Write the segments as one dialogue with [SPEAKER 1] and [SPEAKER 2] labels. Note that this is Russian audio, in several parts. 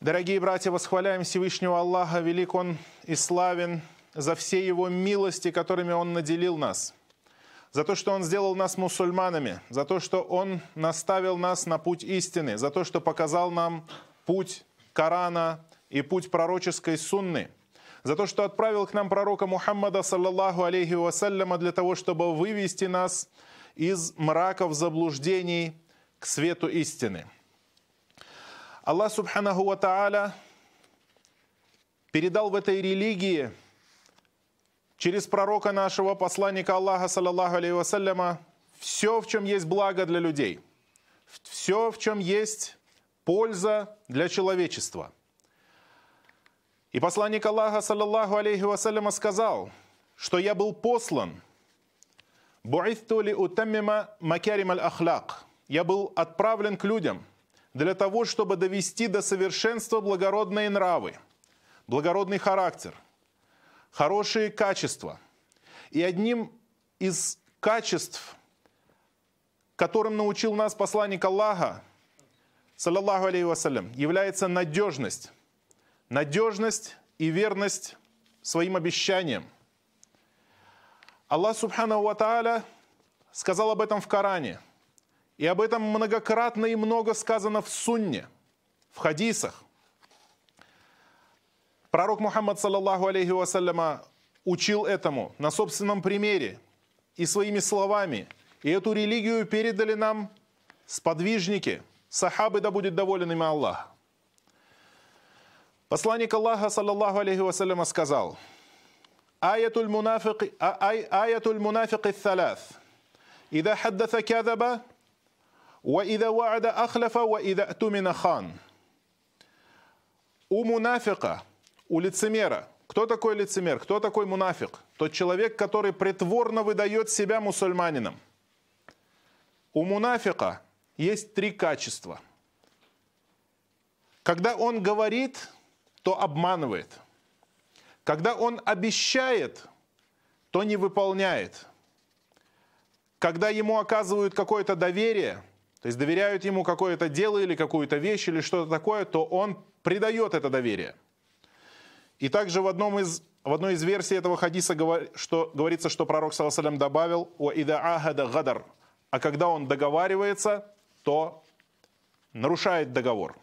[SPEAKER 1] Дорогие братья, восхваляем Всевышнего Аллаха, велик Он и славен за все Его милости, которыми Он наделил нас, за то, что Он сделал нас мусульманами, за то, что Он наставил нас на путь истины, за то, что показал нам путь Корана и путь пророческой сунны, за то, что отправил к нам пророка Мухаммада, саллаллаху алейхи вассаляма, для того, чтобы вывести нас из мраков заблуждений к свету истины. Аллах Субханаху Ва Тааля передал в этой религии через пророка нашего, посланника Аллаха, саллаллаху алейхи вассаляма, все, в чем есть благо для людей, все, в чем есть польза для человечества. И посланник Аллаха, саллаллаху алейхи вассаляма, сказал, что я был послан, «Бу'ithту ли утаммима макярим аль-ахляк». Я был отправлен к людям – для того, чтобы довести до совершенства благородные нравы, благородный характер, хорошие качества. И одним из качеств, которым научил нас посланник Аллаха, саллаллаху алейхи вассалям, является надежность. Надежность и верность своим обещаниям. Аллах Субхану Ва Тааля сказал об этом в Коране – и об этом многократно и много сказано в сунне, в хадисах. Пророк Мухаммад, саллаллаху алейхи вассаляма, учил этому на собственном примере и своими словами. И эту религию передали нам сподвижники, сахабы, да будет доволен ими Аллах. Посланник Аллаха, саллаллаху алейхи вассаляма, сказал, «Аятуль мунафик, аятуль мунафик ثلاث. إذا حدث كذب وإذا وعد أخلف وإذا أتمن хан. У мунафика, у лицемера. Кто такой лицемер? Кто такой мунафик? Тот человек, который притворно выдает себя мусульманином. У мунафика есть три качества. Когда он говорит, то обманывает. Когда он обещает, то не выполняет. Когда ему оказывают какое-то доверие – то есть доверяют ему какое-то дело или какую-то вещь или что-то такое, то он придает это доверие. И также в, одном из, в одной из версий этого хадиса что, говорится, что пророк саллаллаху добавил «Ида ахада гадар», а когда он договаривается, то нарушает договор.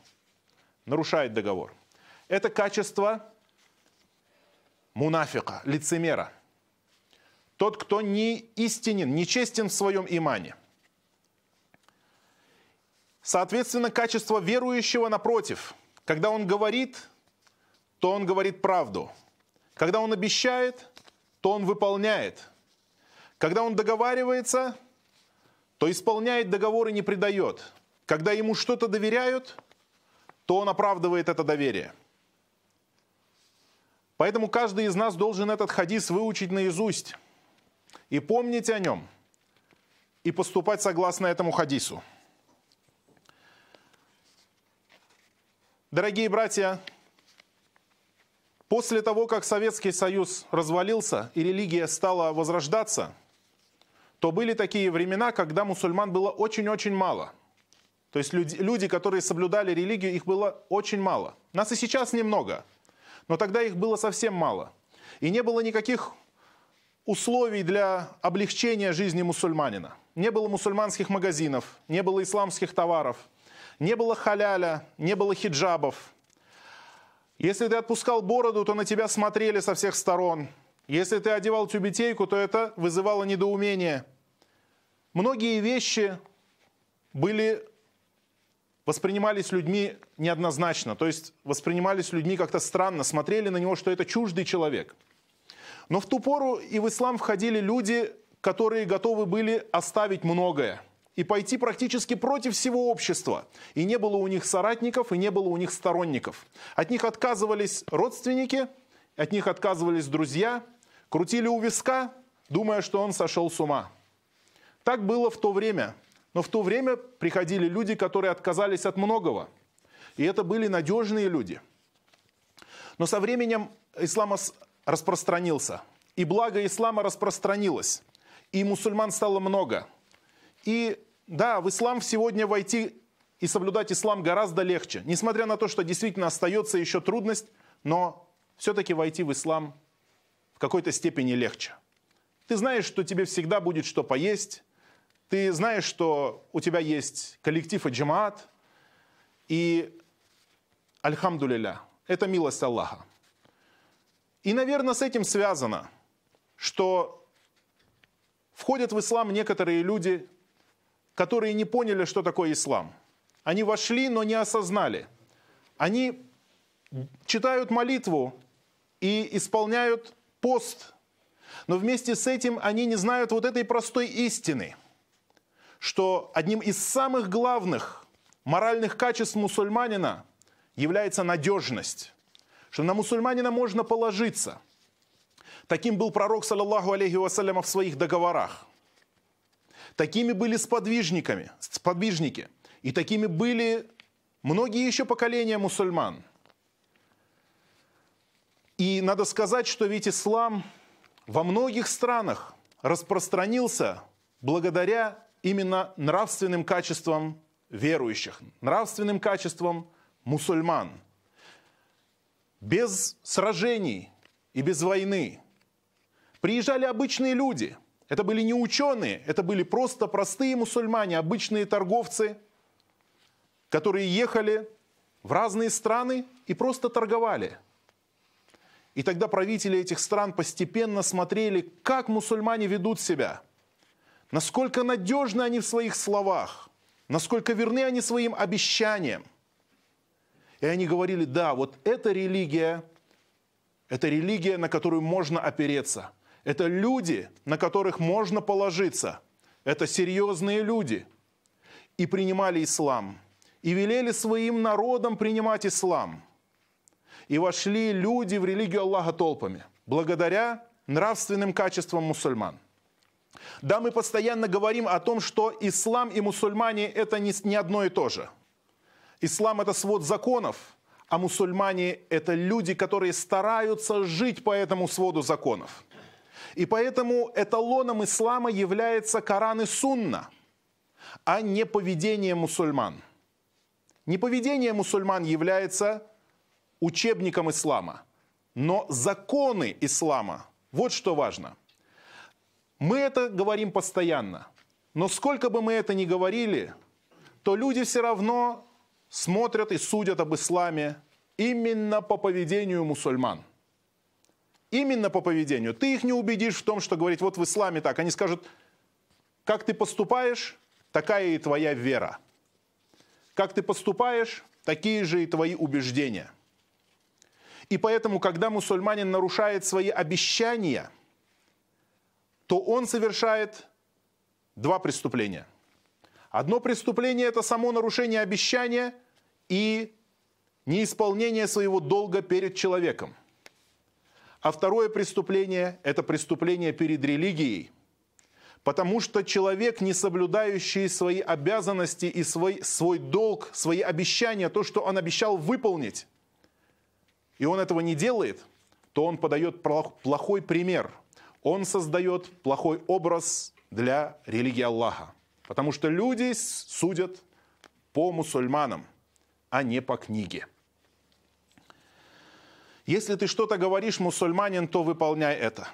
[SPEAKER 1] Нарушает договор. Это качество мунафика, лицемера. Тот, кто не истинен, не честен в своем имане – Соответственно, качество верующего напротив. Когда он говорит, то он говорит правду. Когда он обещает, то он выполняет. Когда он договаривается, то исполняет договор и не предает. Когда ему что-то доверяют, то он оправдывает это доверие. Поэтому каждый из нас должен этот хадис выучить наизусть и помнить о нем, и поступать согласно этому хадису. Дорогие братья, после того, как Советский Союз развалился и религия стала возрождаться, то были такие времена, когда мусульман было очень-очень мало. То есть люди, люди, которые соблюдали религию, их было очень мало. Нас и сейчас немного, но тогда их было совсем мало. И не было никаких условий для облегчения жизни мусульманина. Не было мусульманских магазинов, не было исламских товаров – не было халяля, не было хиджабов. Если ты отпускал бороду, то на тебя смотрели со всех сторон. Если ты одевал тюбетейку, то это вызывало недоумение. Многие вещи были воспринимались людьми неоднозначно, то есть воспринимались людьми как-то странно, смотрели на него, что это чуждый человек. Но в ту пору и в ислам входили люди, которые готовы были оставить многое – и пойти практически против всего общества. И не было у них соратников, и не было у них сторонников. От них отказывались родственники, от них отказывались друзья, крутили у виска, думая, что он сошел с ума. Так было в то время. Но в то время приходили люди, которые отказались от многого. И это были надежные люди. Но со временем ислам распространился. И благо ислама распространилось. И мусульман стало много. И да, в ислам сегодня войти и соблюдать ислам гораздо легче. Несмотря на то, что действительно остается еще трудность, но все-таки войти в ислам в какой-то степени легче. Ты знаешь, что тебе всегда будет что поесть, ты знаешь, что у тебя есть коллектив и джамаат, и альхамдулилля, это милость Аллаха. И, наверное, с этим связано, что входят в ислам некоторые люди, которые не поняли, что такое ислам. Они вошли, но не осознали. Они читают молитву и исполняют пост, но вместе с этим они не знают вот этой простой истины, что одним из самых главных моральных качеств мусульманина является надежность, что на мусульманина можно положиться. Таким был пророк, саллаллаху алейхи вассаляма, в своих договорах. Такими были сподвижниками, сподвижники. И такими были многие еще поколения мусульман. И надо сказать, что ведь ислам во многих странах распространился благодаря именно нравственным качествам верующих, нравственным качествам мусульман. Без сражений и без войны приезжали обычные люди. Это были не ученые, это были просто простые мусульмане, обычные торговцы, которые ехали в разные страны и просто торговали. И тогда правители этих стран постепенно смотрели, как мусульмане ведут себя, насколько надежны они в своих словах, насколько верны они своим обещаниям. И они говорили, да, вот эта религия, это религия, на которую можно опереться. Это люди, на которых можно положиться. Это серьезные люди. И принимали ислам. И велели своим народам принимать ислам. И вошли люди в религию Аллаха толпами. Благодаря нравственным качествам мусульман. Да, мы постоянно говорим о том, что ислам и мусульмане – это не, одно и то же. Ислам – это свод законов, а мусульмане – это люди, которые стараются жить по этому своду законов. И поэтому эталоном ислама является Коран и Сунна, а не поведение мусульман. Не поведение мусульман является учебником ислама, но законы ислама. Вот что важно – мы это говорим постоянно. Но сколько бы мы это ни говорили, то люди все равно смотрят и судят об исламе именно по поведению мусульман. Именно по поведению. Ты их не убедишь в том, что говорить, вот в исламе так. Они скажут, как ты поступаешь, такая и твоя вера. Как ты поступаешь, такие же и твои убеждения. И поэтому, когда мусульманин нарушает свои обещания – то он совершает два преступления. Одно преступление – это само нарушение обещания и неисполнение своего долга перед человеком. А второе преступление – это преступление перед религией, потому что человек, не соблюдающий свои обязанности и свой, свой долг, свои обещания, то, что он обещал выполнить, и он этого не делает, то он подает плохой пример – он создает плохой образ для религии Аллаха. Потому что люди судят по мусульманам, а не по книге. Если ты что-то говоришь, мусульманин, то выполняй это.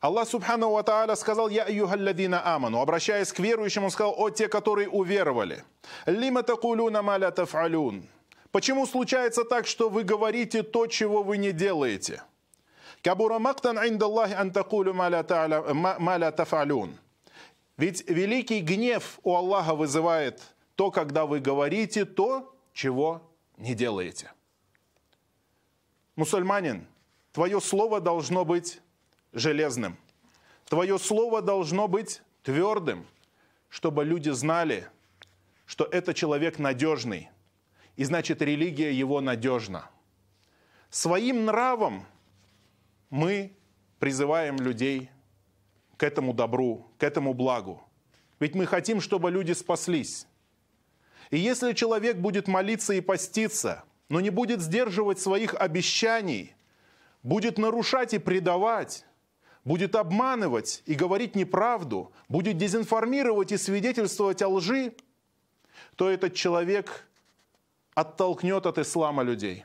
[SPEAKER 1] Аллах Субхану Ва Тааля сказал, «Я юхалладина аману», обращаясь к верующим, он сказал, «О те, которые уверовали». «Лима такулюна маля тафалюн». Почему случается так, что вы говорите то, чего вы не делаете? Кабура мактан индаллахи ан такулю маля тафалюн. Ведь великий гнев у Аллаха вызывает то, когда вы говорите то, чего не делаете. Мусульманин, твое слово должно быть железным. Твое слово должно быть твердым, чтобы люди знали, что это человек надежный. И значит, религия его надежна. Своим нравом мы призываем людей к этому добру, к этому благу. Ведь мы хотим, чтобы люди спаслись. И если человек будет молиться и поститься, но не будет сдерживать своих обещаний, будет нарушать и предавать, будет обманывать и говорить неправду, будет дезинформировать и свидетельствовать о лжи, то этот человек оттолкнет от ислама людей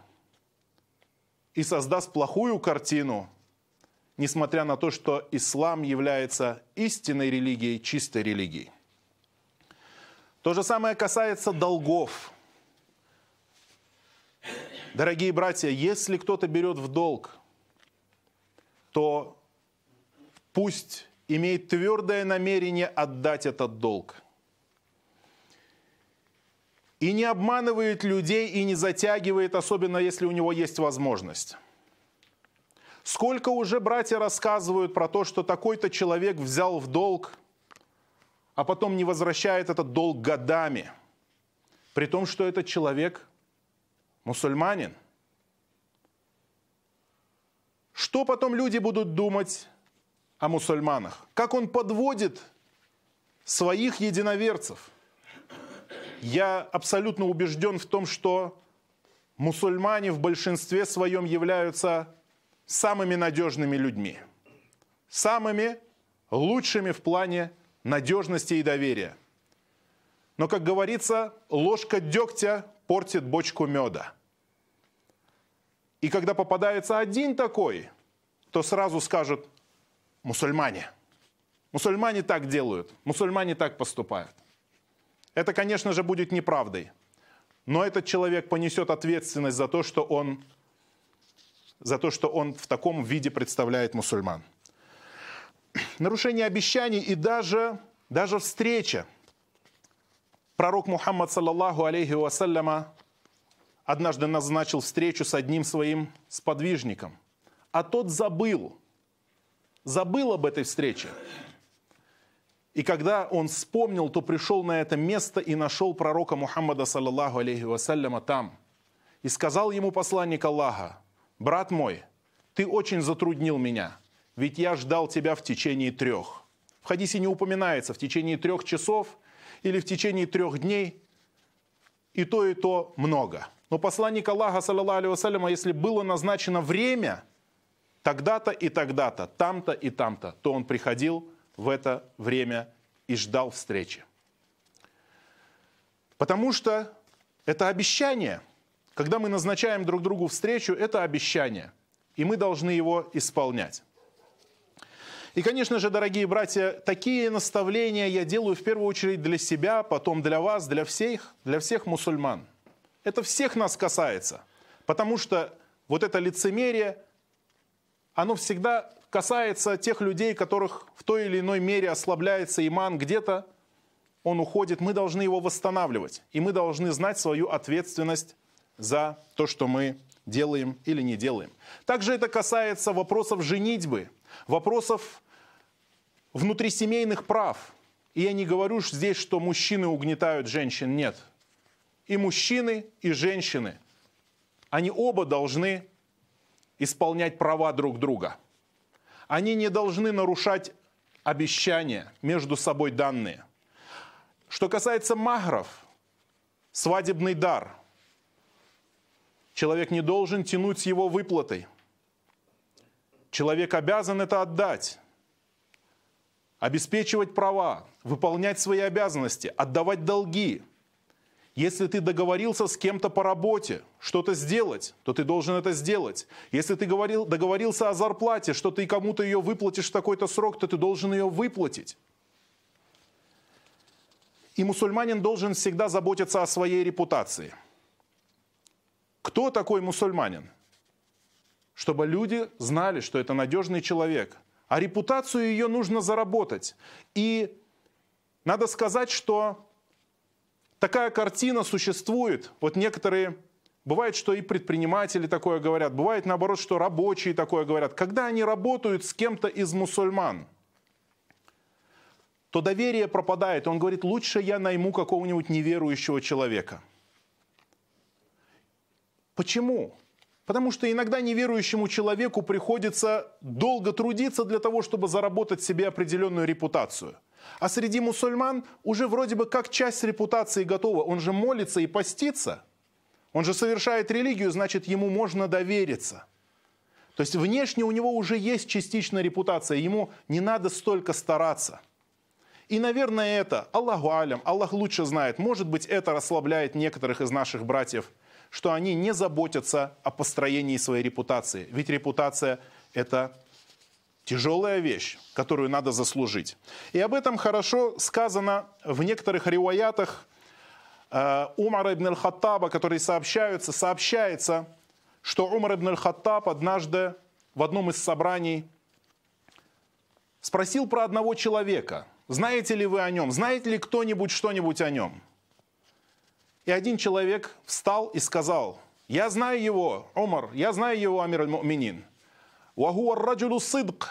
[SPEAKER 1] и создаст плохую картину, несмотря на то, что ислам является истинной религией, чистой религией. То же самое касается долгов. Дорогие братья, если кто-то берет в долг, то пусть имеет твердое намерение отдать этот долг. И не обманывает людей и не затягивает, особенно если у него есть возможность. Сколько уже братья рассказывают про то, что такой-то человек взял в долг, а потом не возвращает этот долг годами, при том, что этот человек мусульманин. Что потом люди будут думать о мусульманах? Как он подводит своих единоверцев? Я абсолютно убежден в том, что мусульмане в большинстве своем являются самыми надежными людьми, самыми лучшими в плане надежности и доверия. Но, как говорится, ложка дегтя портит бочку меда – и когда попадается один такой, то сразу скажут мусульмане. Мусульмане так делают, мусульмане так поступают. Это, конечно же, будет неправдой. Но этот человек понесет ответственность за то, что он, за то, что он в таком виде представляет мусульман. Нарушение обещаний и даже, даже встреча. Пророк Мухаммад, саллаллаху алейхи вассаляма, однажды назначил встречу с одним своим сподвижником, а тот забыл, забыл об этой встрече. И когда он вспомнил, то пришел на это место и нашел пророка Мухаммада, саллаллаху алейхи вассаляма, там. И сказал ему посланник Аллаха, брат мой, ты очень затруднил меня, ведь я ждал тебя в течение трех. В хадисе не упоминается в течение трех часов или в течение трех дней, и то, и то много – но посланник Аллаха, саллаллаху если было назначено время, тогда-то и тогда-то, там-то и там-то, то он приходил в это время и ждал встречи. Потому что это обещание. Когда мы назначаем друг другу встречу, это обещание. И мы должны его исполнять. И, конечно же, дорогие братья, такие наставления я делаю в первую очередь для себя, потом для вас, для всех, для всех мусульман. Это всех нас касается. Потому что вот это лицемерие, оно всегда касается тех людей, которых в той или иной мере ослабляется иман где-то, он уходит, мы должны его восстанавливать. И мы должны знать свою ответственность за то, что мы делаем или не делаем. Также это касается вопросов женитьбы, вопросов внутрисемейных прав. И я не говорю здесь, что мужчины угнетают женщин, нет – и мужчины, и женщины, они оба должны исполнять права друг друга. Они не должны нарушать обещания между собой данные. Что касается магров, свадебный дар, человек не должен тянуть с его выплатой. Человек обязан это отдать, обеспечивать права, выполнять свои обязанности, отдавать долги – если ты договорился с кем-то по работе что-то сделать, то ты должен это сделать. Если ты говорил, договорился о зарплате, что ты кому-то ее выплатишь в такой-то срок, то ты должен ее выплатить. И мусульманин должен всегда заботиться о своей репутации. Кто такой мусульманин? Чтобы люди знали, что это надежный человек. А репутацию ее нужно заработать. И надо сказать, что такая картина существует. Вот некоторые, бывает, что и предприниматели такое говорят, бывает наоборот, что рабочие такое говорят. Когда они работают с кем-то из мусульман, то доверие пропадает. Он говорит, лучше я найму какого-нибудь неверующего человека. Почему? Потому что иногда неверующему человеку приходится долго трудиться для того, чтобы заработать себе определенную репутацию – а среди мусульман уже вроде бы как часть репутации готова. Он же молится и постится. Он же совершает религию, значит, ему можно довериться. То есть внешне у него уже есть частичная репутация, ему не надо столько стараться. И, наверное, это, Аллаху алям, Аллах лучше знает, может быть, это расслабляет некоторых из наших братьев, что они не заботятся о построении своей репутации. Ведь репутация – это тяжелая вещь, которую надо заслужить. И об этом хорошо сказано в некоторых риуаятах э, Умара ибн аль-Хаттаба, которые сообщаются, сообщается, что Умар ибн аль-Хаттаб однажды в одном из собраний спросил про одного человека. Знаете ли вы о нем? Знаете ли кто-нибудь что-нибудь о нем? И один человек встал и сказал, я знаю его, Умар, я знаю его, Амир аль-Муминин. Сыдк.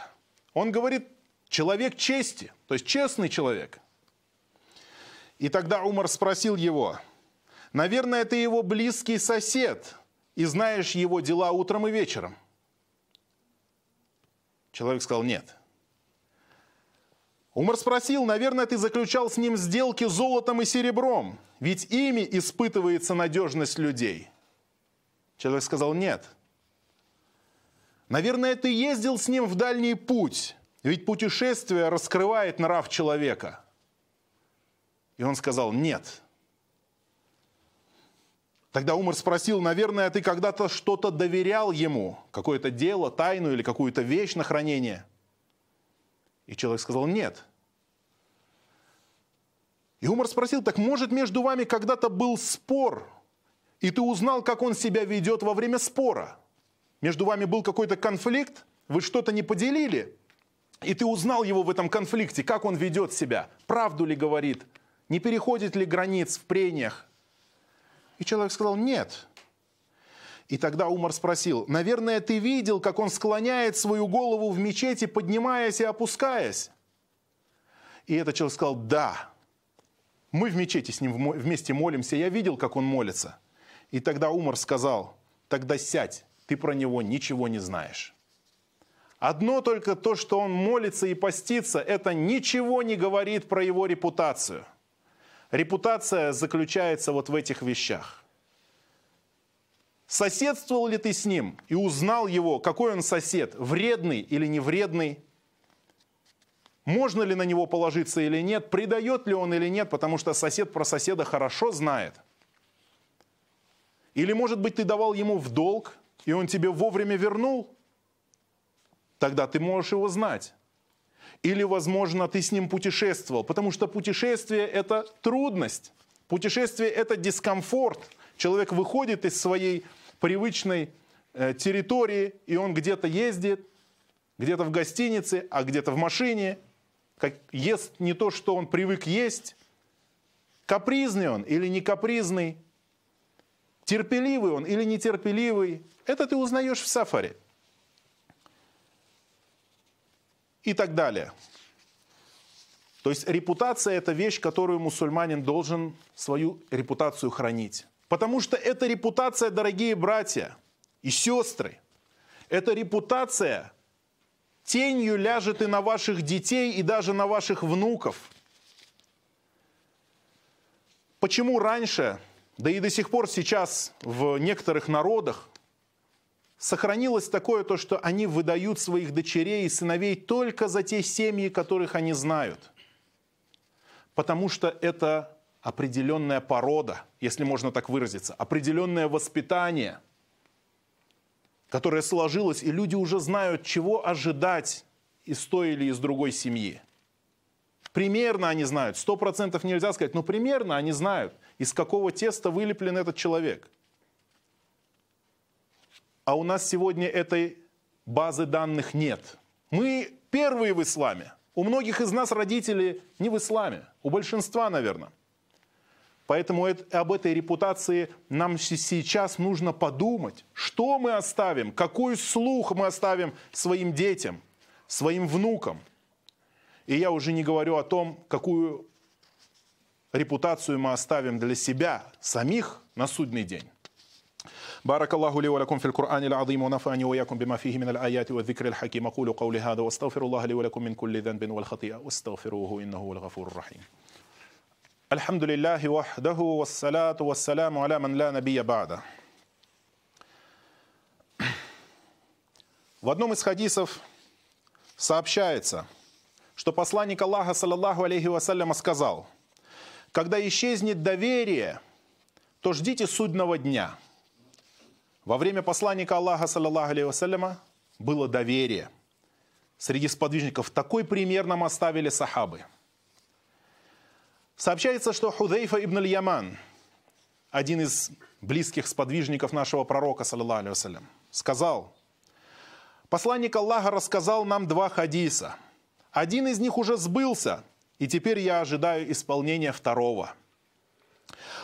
[SPEAKER 1] Он говорит, человек чести, то есть честный человек. И тогда Умар спросил его, наверное, ты его близкий сосед и знаешь его дела утром и вечером. Человек сказал, нет. Умар спросил, наверное, ты заключал с ним сделки золотом и серебром, ведь ими испытывается надежность людей. Человек сказал, нет. Наверное, ты ездил с ним в дальний путь, ведь путешествие раскрывает нрав человека. И он сказал, нет. Тогда Умар спросил, наверное, ты когда-то что-то доверял ему, какое-то дело, тайну или какую-то вещь на хранение. И человек сказал, нет. И Умар спросил, так может между вами когда-то был спор, и ты узнал, как он себя ведет во время спора? Между вами был какой-то конфликт, вы что-то не поделили, и ты узнал его в этом конфликте, как он ведет себя, правду ли говорит, не переходит ли границ в прениях. И человек сказал, нет. И тогда Умар спросил, наверное, ты видел, как он склоняет свою голову в мечети, поднимаясь и опускаясь? И этот человек сказал, да. Мы в мечети с ним вместе молимся, я видел, как он молится. И тогда Умар сказал, тогда сядь, ты про него ничего не знаешь. Одно только то, что он молится и постится, это ничего не говорит про его репутацию. Репутация заключается вот в этих вещах. Соседствовал ли ты с ним и узнал его, какой он сосед, вредный или не вредный? Можно ли на него положиться или нет? Предает ли он или нет? Потому что сосед про соседа хорошо знает. Или, может быть, ты давал ему в долг, и он тебе вовремя вернул, тогда ты можешь его знать. Или, возможно, ты с ним путешествовал, потому что путешествие – это трудность. Путешествие – это дискомфорт. Человек выходит из своей привычной э, территории, и он где-то ездит, где-то в гостинице, а где-то в машине, как, ест не то, что он привык есть. Капризный он или не капризный, терпеливый он или нетерпеливый, это ты узнаешь в сафаре. И так далее. То есть репутация – это вещь, которую мусульманин должен свою репутацию хранить. Потому что эта репутация, дорогие братья и сестры, эта репутация тенью ляжет и на ваших детей, и даже на ваших внуков. Почему раньше, да и до сих пор сейчас в некоторых народах сохранилось такое то, что они выдают своих дочерей и сыновей только за те семьи, которых они знают. Потому что это определенная порода, если можно так выразиться, определенное воспитание, которое сложилось, и люди уже знают, чего ожидать из той или из другой семьи. Примерно они знают, сто процентов нельзя сказать, но примерно они знают, из какого теста вылеплен этот человек – а у нас сегодня этой базы данных нет. Мы первые в исламе. У многих из нас родители не в исламе, у большинства, наверное. Поэтому об этой репутации нам сейчас нужно подумать, что мы оставим, какой слух мы оставим своим детям, своим внукам. И я уже не говорю о том, какую репутацию мы оставим для себя самих на судный день. بارك الله لي ولكم في القرآن العظيم ونفعني وإياكم بما فيه من الآيات والذكر الحكيم أقول قولي هذا واستغفر الله لي ولكم من كل ذنب والخطيئة واستغفروه إنه هو الغفور الرحيم الحمد لله وحده والصلاة والسلام على من لا نبي بعده В одном из хадисов сообщается, что посланник Аллаха, саллаллаху алейхи вассаляма, сказал, «Когда исчезнет доверие, то ждите судного дня». Во время посланника Аллаха, саллаллаху алейхи вассаляма, было доверие. Среди сподвижников такой пример нам оставили сахабы. Сообщается, что Худейфа ибн Аль-Яман, один из близких сподвижников нашего пророка, вассалям, сказал, «Посланник Аллаха рассказал нам два хадиса – один из них уже сбылся, и теперь я ожидаю исполнения второго.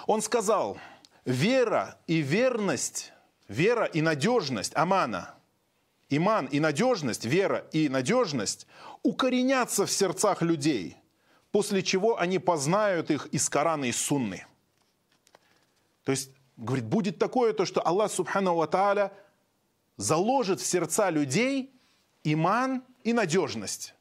[SPEAKER 1] Он сказал, вера и верность, вера и надежность, амана, иман и надежность, вера и надежность укоренятся в сердцах людей, после чего они познают их из Корана и Сунны. То есть, говорит, будет такое, то, что Аллах Субхану Ва заложит в сердца людей иман и надежность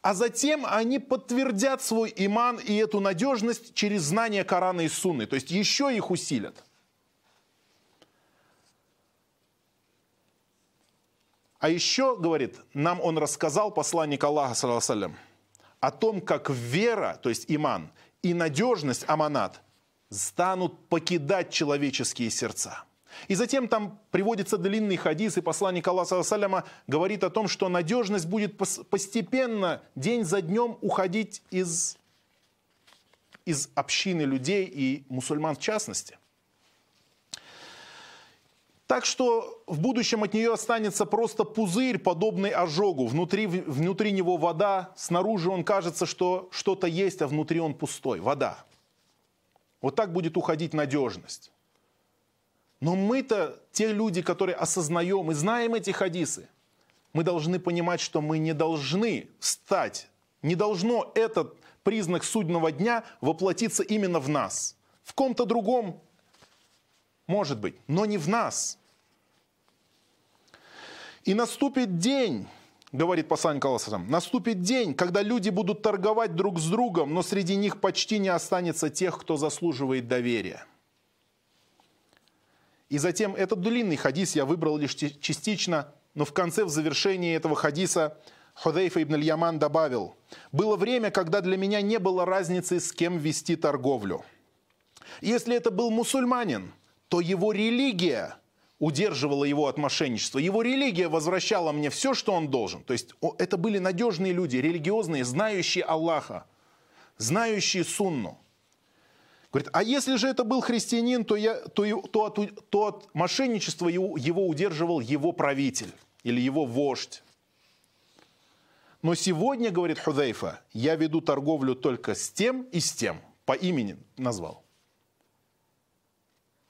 [SPEAKER 1] а затем они подтвердят свой иман и эту надежность через знание Корана и Сунны, то есть еще их усилят. А еще, говорит, нам он рассказал, посланник Аллаха, саллаху о том, как вера, то есть иман, и надежность, аманат, станут покидать человеческие сердца. И затем там приводится длинный хадис, и посланник Аллаха Саляма говорит о том, что надежность будет постепенно, день за днем уходить из, из общины людей и мусульман в частности. Так что в будущем от нее останется просто пузырь, подобный ожогу. Внутри, внутри него вода, снаружи он кажется, что что-то есть, а внутри он пустой. Вода. Вот так будет уходить надежность. Но мы-то, те люди, которые осознаем и знаем эти хадисы, мы должны понимать, что мы не должны стать, не должно этот признак судного дня воплотиться именно в нас. В ком-то другом, может быть, но не в нас. И наступит день, говорит посланник Аллаха, наступит день, когда люди будут торговать друг с другом, но среди них почти не останется тех, кто заслуживает доверия. И затем этот длинный хадис я выбрал лишь частично, но в конце, в завершении этого хадиса, Худейфа ибн Яман добавил, «Было время, когда для меня не было разницы, с кем вести торговлю. Если это был мусульманин, то его религия удерживала его от мошенничества. Его религия возвращала мне все, что он должен. То есть это были надежные люди, религиозные, знающие Аллаха, знающие сунну. Говорит, а если же это был христианин, то, я, то, то, от, то от мошенничества его, его удерживал его правитель или его вождь. Но сегодня, говорит Худейфа, я веду торговлю только с тем и с тем. По имени назвал.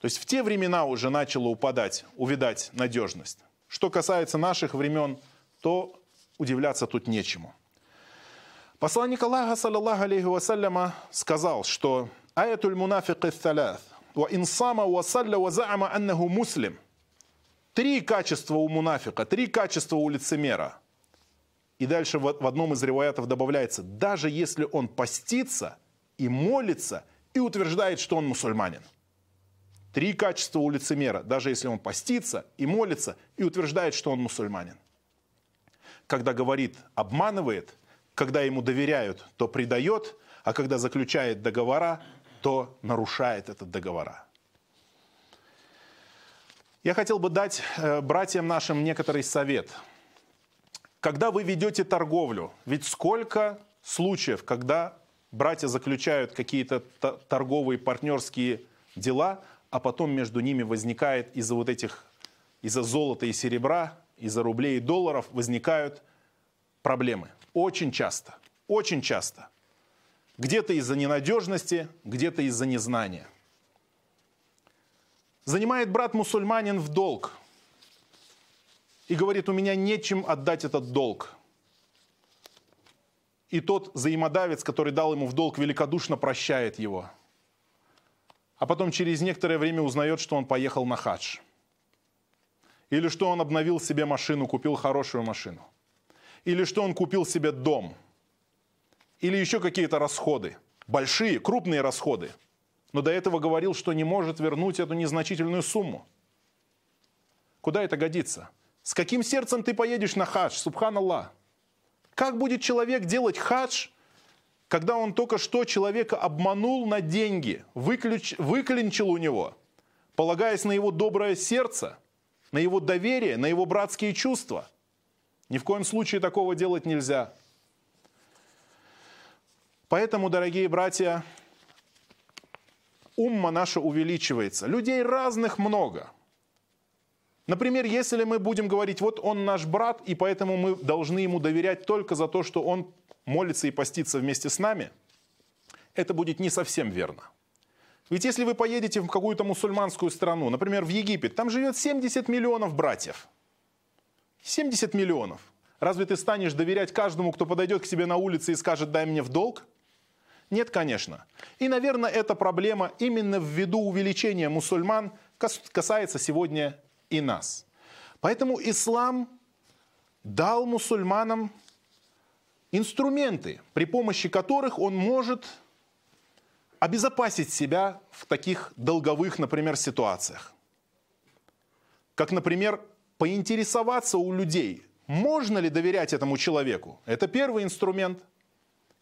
[SPEAKER 1] То есть в те времена уже начала упадать, увидать надежность. Что касается наших времен, то удивляться тут нечему. Посланник Аллаха, саллаллаху алейхи вассаляма, сказал, что «Аятуль мунафик ис-салят, ва инсама ва салля ва заама аннаху муслим». Три качества у мунафика, три качества у лицемера. И дальше в одном из ревоятов добавляется, даже если он постится и молится, и утверждает, что он мусульманин. Три качества у лицемера, даже если он постится и молится, и утверждает, что он мусульманин. Когда говорит, обманывает, когда ему доверяют, то предает, а когда заключает договора, кто нарушает этот договора. Я хотел бы дать э, братьям нашим некоторый совет. Когда вы ведете торговлю, ведь сколько случаев, когда братья заключают какие-то торговые партнерские дела, а потом между ними возникает из-за вот этих, из-за золота и серебра, из-за рублей и долларов возникают проблемы. Очень часто, очень часто. Где-то из-за ненадежности, где-то из-за незнания. Занимает брат мусульманин в долг и говорит, у меня нечем отдать этот долг. И тот взаимодавец, который дал ему в долг, великодушно прощает его. А потом через некоторое время узнает, что он поехал на хадж. Или что он обновил себе машину, купил хорошую машину. Или что он купил себе дом – или еще какие-то расходы. Большие, крупные расходы. Но до этого говорил, что не может вернуть эту незначительную сумму. Куда это годится? С каким сердцем ты поедешь на хадж, субханаллах? Как будет человек делать хадж, когда он только что человека обманул на деньги, выключ, выклинчил у него, полагаясь на его доброе сердце, на его доверие, на его братские чувства? Ни в коем случае такого делать нельзя. Поэтому, дорогие братья, умма наша увеличивается. Людей разных много. Например, если мы будем говорить, вот он наш брат, и поэтому мы должны ему доверять только за то, что он молится и постится вместе с нами, это будет не совсем верно. Ведь если вы поедете в какую-то мусульманскую страну, например, в Египет, там живет 70 миллионов братьев. 70 миллионов. Разве ты станешь доверять каждому, кто подойдет к тебе на улице и скажет «дай мне в долг»? Нет, конечно. И, наверное, эта проблема именно ввиду увеличения мусульман касается сегодня и нас. Поэтому ислам дал мусульманам инструменты, при помощи которых он может обезопасить себя в таких долговых, например, ситуациях. Как, например, поинтересоваться у людей, можно ли доверять этому человеку. Это первый инструмент –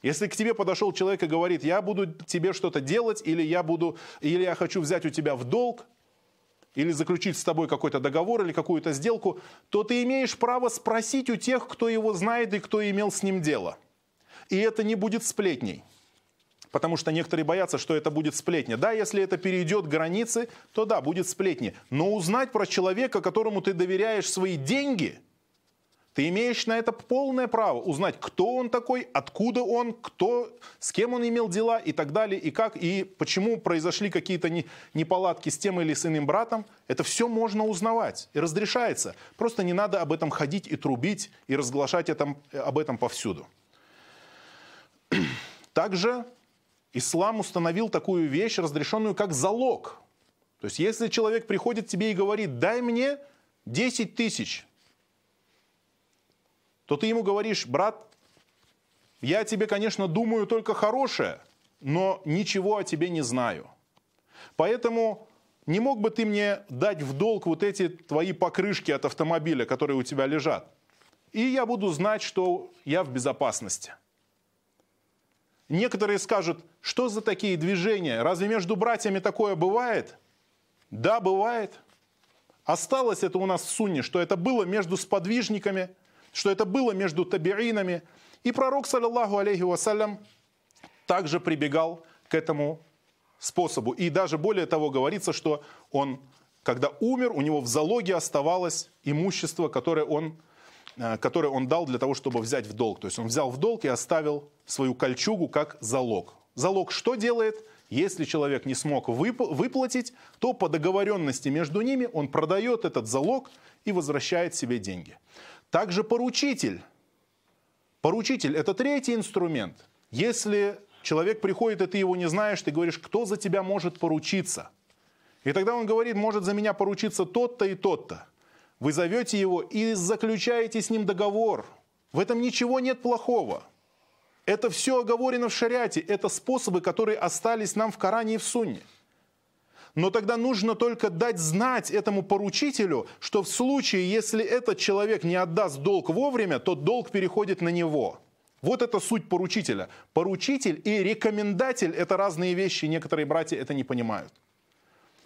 [SPEAKER 1] если к тебе подошел человек и говорит, я буду тебе что-то делать, или я, буду, или я хочу взять у тебя в долг, или заключить с тобой какой-то договор или какую-то сделку, то ты имеешь право спросить у тех, кто его знает и кто имел с ним дело. И это не будет сплетней. Потому что некоторые боятся, что это будет сплетня. Да, если это перейдет границы, то да, будет сплетни. Но узнать про человека, которому ты доверяешь свои деньги – ты имеешь на это полное право узнать, кто он такой, откуда он, кто, с кем он имел дела и так далее, и как, и почему произошли какие-то неполадки с тем или с иным братом. Это все можно узнавать и разрешается. Просто не надо об этом ходить и трубить, и разглашать это, об этом повсюду. Также ислам установил такую вещь, разрешенную как залог. То есть если человек приходит к тебе и говорит, дай мне 10 тысяч, то ты ему говоришь, брат, я тебе, конечно, думаю только хорошее, но ничего о тебе не знаю. Поэтому не мог бы ты мне дать в долг вот эти твои покрышки от автомобиля, которые у тебя лежат? И я буду знать, что я в безопасности. Некоторые скажут, что за такие движения? Разве между братьями такое бывает? Да, бывает. Осталось это у нас в сунне, что это было между сподвижниками – что это было между табиинами. И пророк, саллиллаху алейхи вассалям, также прибегал к этому способу. И даже более того говорится, что он, когда умер, у него в залоге оставалось имущество, которое он, э, которое он дал для того, чтобы взять в долг. То есть он взял в долг и оставил свою кольчугу как залог. Залог что делает? Если человек не смог выплатить, то по договоренности между ними он продает этот залог и возвращает себе деньги. Также поручитель. Поручитель – это третий инструмент. Если человек приходит, и ты его не знаешь, ты говоришь, кто за тебя может поручиться. И тогда он говорит, может за меня поручиться тот-то и тот-то. Вы зовете его и заключаете с ним договор. В этом ничего нет плохого. Это все оговорено в шариате. Это способы, которые остались нам в Коране и в Сунне. Но тогда нужно только дать знать этому поручителю, что в случае, если этот человек не отдаст долг вовремя, то долг переходит на него. Вот это суть поручителя. Поручитель и рекомендатель – это разные вещи, некоторые братья это не понимают.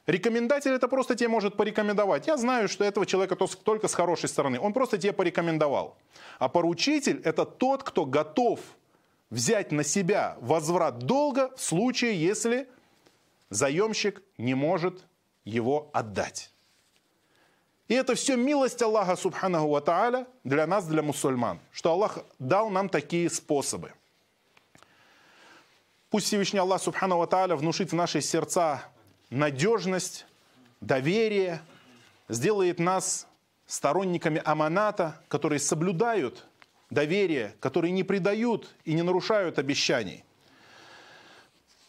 [SPEAKER 1] Рекомендатель это просто тебе может порекомендовать. Я знаю, что этого человека только с хорошей стороны. Он просто тебе порекомендовал. А поручитель это тот, кто готов взять на себя возврат долга в случае, если заемщик не может его отдать. И это все милость Аллаха Субханаху Ва Тааля для нас, для мусульман, что Аллах дал нам такие способы. Пусть Всевышний Аллах Субханаху Ва Тааля внушит в наши сердца надежность, доверие, сделает нас сторонниками аманата, которые соблюдают доверие, которые не предают и не нарушают обещаний –